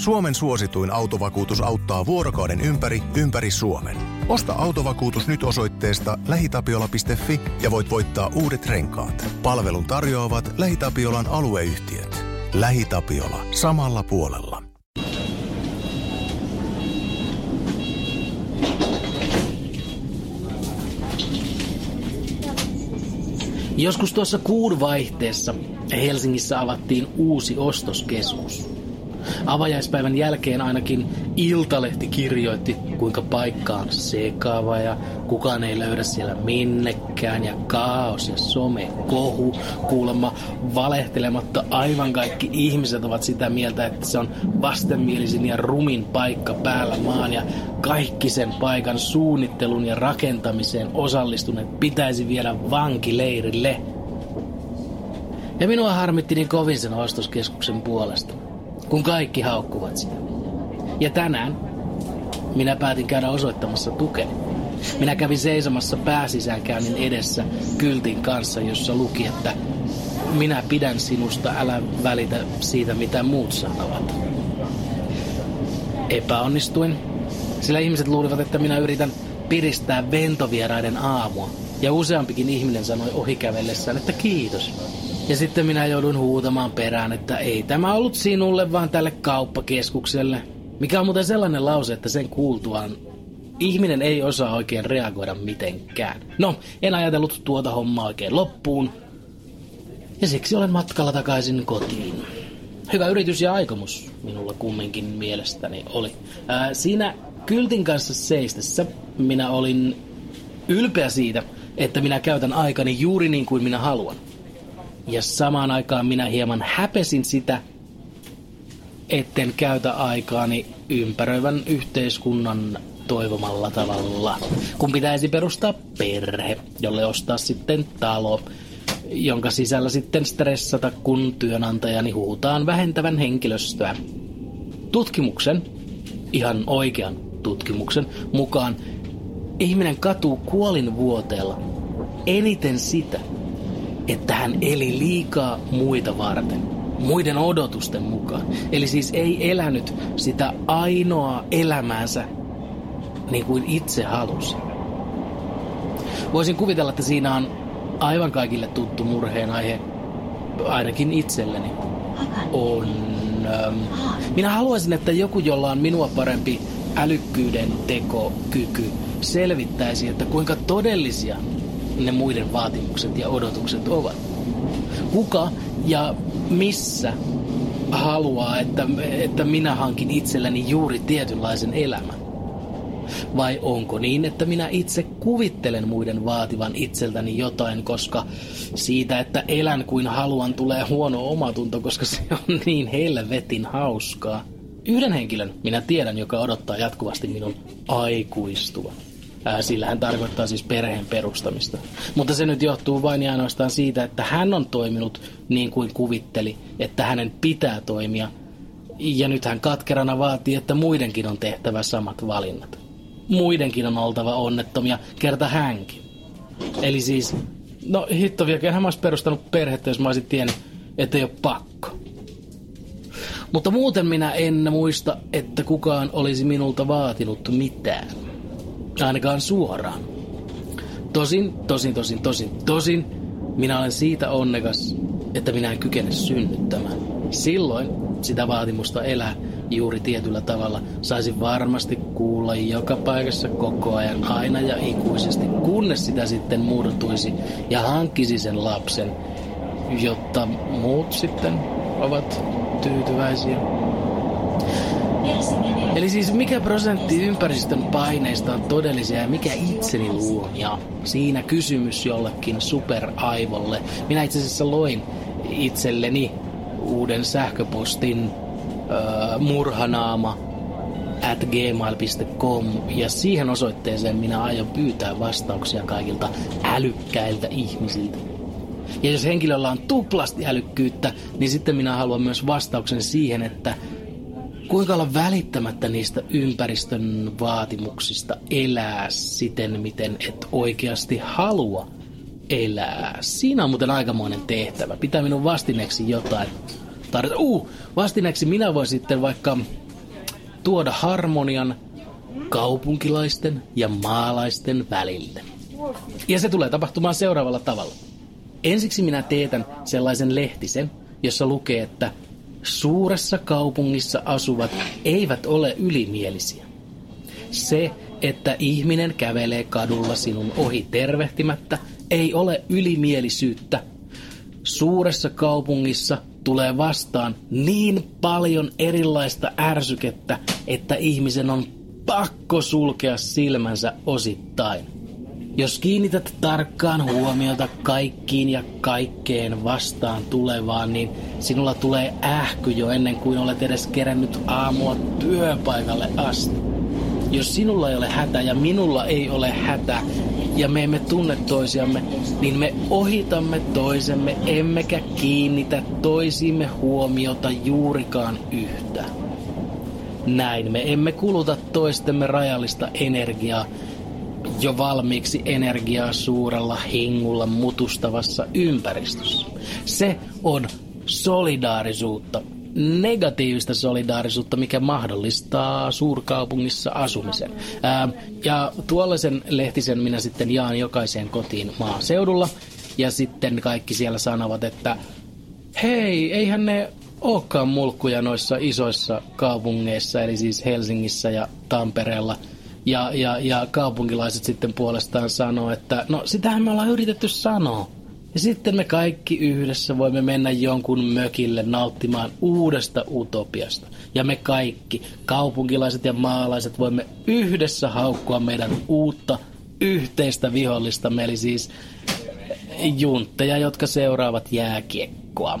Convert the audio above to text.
Suomen suosituin autovakuutus auttaa vuorokauden ympäri, ympäri Suomen. Osta autovakuutus nyt osoitteesta lähitapiola.fi ja voit voittaa uudet renkaat. Palvelun tarjoavat LähiTapiolan alueyhtiöt. LähiTapiola. Samalla puolella. Joskus tuossa kuun vaihteessa Helsingissä avattiin uusi ostoskeskus. Avajaispäivän jälkeen ainakin Iltalehti kirjoitti, kuinka paikka on sekava ja kukaan ei löydä siellä minnekään ja kaos ja some kohu. Kuulemma valehtelematta aivan kaikki ihmiset ovat sitä mieltä, että se on vastenmielisin ja rumin paikka päällä maan ja kaikki sen paikan suunnittelun ja rakentamiseen osallistuneet pitäisi viedä vankileirille. Ja minua harmitti niin kovin sen ostoskeskuksen puolesta kun kaikki haukkuvat sitä. Ja tänään minä päätin käydä osoittamassa tukea. Minä kävin seisomassa pääsisäänkäynnin edessä kyltin kanssa, jossa luki, että minä pidän sinusta, älä välitä siitä, mitä muut sanovat. Epäonnistuin, sillä ihmiset luulivat, että minä yritän piristää ventovieraiden aamua. Ja useampikin ihminen sanoi ohikävellessään, että kiitos. Ja sitten minä joudun huutamaan perään, että ei tämä ollut sinulle, vaan tälle kauppakeskukselle. Mikä on muuten sellainen lause, että sen kuultuaan ihminen ei osaa oikein reagoida mitenkään. No, en ajatellut tuota hommaa oikein loppuun. Ja siksi olen matkalla takaisin kotiin. Hyvä yritys ja aikomus minulla kumminkin mielestäni oli. Ää, siinä kyltin kanssa seistessä minä olin ylpeä siitä, että minä käytän aikani juuri niin kuin minä haluan. Ja samaan aikaan minä hieman häpesin sitä, etten käytä aikaani ympäröivän yhteiskunnan toivomalla tavalla. Kun pitäisi perustaa perhe, jolle ostaa sitten talo, jonka sisällä sitten stressata, kun työnantajani huutaan vähentävän henkilöstöä. Tutkimuksen, ihan oikean tutkimuksen mukaan, ihminen katuu kuolinvuoteella eniten sitä, että hän eli liikaa muita varten, muiden odotusten mukaan. Eli siis ei elänyt sitä ainoaa elämäänsä niin kuin itse halusi. Voisin kuvitella, että siinä on aivan kaikille tuttu murheen aihe, ainakin itselleni. On... Ähm, minä haluaisin, että joku, jolla on minua parempi älykkyyden tekokyky, selvittäisi, että kuinka todellisia ne muiden vaatimukset ja odotukset ovat. Kuka ja missä haluaa, että, että minä hankin itselleni juuri tietynlaisen elämän? Vai onko niin, että minä itse kuvittelen muiden vaativan itseltäni jotain, koska siitä, että elän kuin haluan, tulee huono omatunto, koska se on niin helvetin hauskaa. Yhden henkilön minä tiedän, joka odottaa jatkuvasti minun aikuistuvan. Ää, sillä hän tarkoittaa siis perheen perustamista. Mutta se nyt johtuu vain ja ainoastaan siitä, että hän on toiminut niin kuin kuvitteli, että hänen pitää toimia. Ja nyt hän katkerana vaatii, että muidenkin on tehtävä samat valinnat. Muidenkin on oltava onnettomia, kerta hänkin. Eli siis, no hitto vielä, hän olisi perustanut perhettä, jos mä olisin tiennyt, että ei ole pakko. Mutta muuten minä en muista, että kukaan olisi minulta vaatinut mitään ainakaan suoraan. Tosin, tosin, tosin, tosin, tosin, minä olen siitä onnekas, että minä en kykene synnyttämään. Silloin sitä vaatimusta elää juuri tietyllä tavalla saisi varmasti kuulla joka paikassa koko ajan aina ja ikuisesti, kunnes sitä sitten muodottuisi ja hankkisi sen lapsen, jotta muut sitten ovat tyytyväisiä. Eli siis mikä prosentti ympäristön paineista on todellisia ja mikä itseni luon? Ja siinä kysymys jollekin superaivolle. Minä itse asiassa loin itselleni uuden sähköpostin äh, murhanaama at gmail.com ja siihen osoitteeseen minä aion pyytää vastauksia kaikilta älykkäiltä ihmisiltä. Ja jos henkilöllä on tuplasti älykkyyttä, niin sitten minä haluan myös vastauksen siihen, että kuinka olla välittämättä niistä ympäristön vaatimuksista elää siten, miten et oikeasti halua elää. Siinä on muuten aikamoinen tehtävä. Pitää minun vastineeksi jotain tarjota. Uh, vastineeksi minä voin sitten vaikka tuoda harmonian kaupunkilaisten ja maalaisten välille. Ja se tulee tapahtumaan seuraavalla tavalla. Ensiksi minä teetän sellaisen lehtisen, jossa lukee, että suuressa kaupungissa asuvat eivät ole ylimielisiä. Se, että ihminen kävelee kadulla sinun ohi tervehtimättä, ei ole ylimielisyyttä. Suuressa kaupungissa tulee vastaan niin paljon erilaista ärsykettä, että ihmisen on pakko sulkea silmänsä osittain. Jos kiinnität tarkkaan huomiota kaikkiin ja kaikkeen vastaan tulevaan, niin sinulla tulee ähky jo ennen kuin olet edes kerännyt aamua työpaikalle asti. Jos sinulla ei ole hätä ja minulla ei ole hätä ja me emme tunne toisiamme, niin me ohitamme toisemme emmekä kiinnitä toisiimme huomiota juurikaan yhtä. Näin me emme kuluta toistemme rajallista energiaa, jo valmiiksi energiaa suurella hingulla mutustavassa ympäristössä. Se on solidaarisuutta, negatiivista solidaarisuutta, mikä mahdollistaa suurkaupungissa asumisen. Ää, ja tuollaisen lehtisen minä sitten jaan jokaiseen kotiin maaseudulla. Ja sitten kaikki siellä sanovat, että hei, eihän ne olekaan mulkkuja noissa isoissa kaupungeissa, eli siis Helsingissä ja Tampereella. Ja, ja, ja kaupunkilaiset sitten puolestaan sanoo, että no sitähän me ollaan yritetty sanoa. Ja sitten me kaikki yhdessä voimme mennä jonkun mökille nauttimaan uudesta utopiasta. Ja me kaikki, kaupunkilaiset ja maalaiset, voimme yhdessä haukkua meidän uutta yhteistä vihollista, eli siis juntteja, jotka seuraavat jääkiekkoa.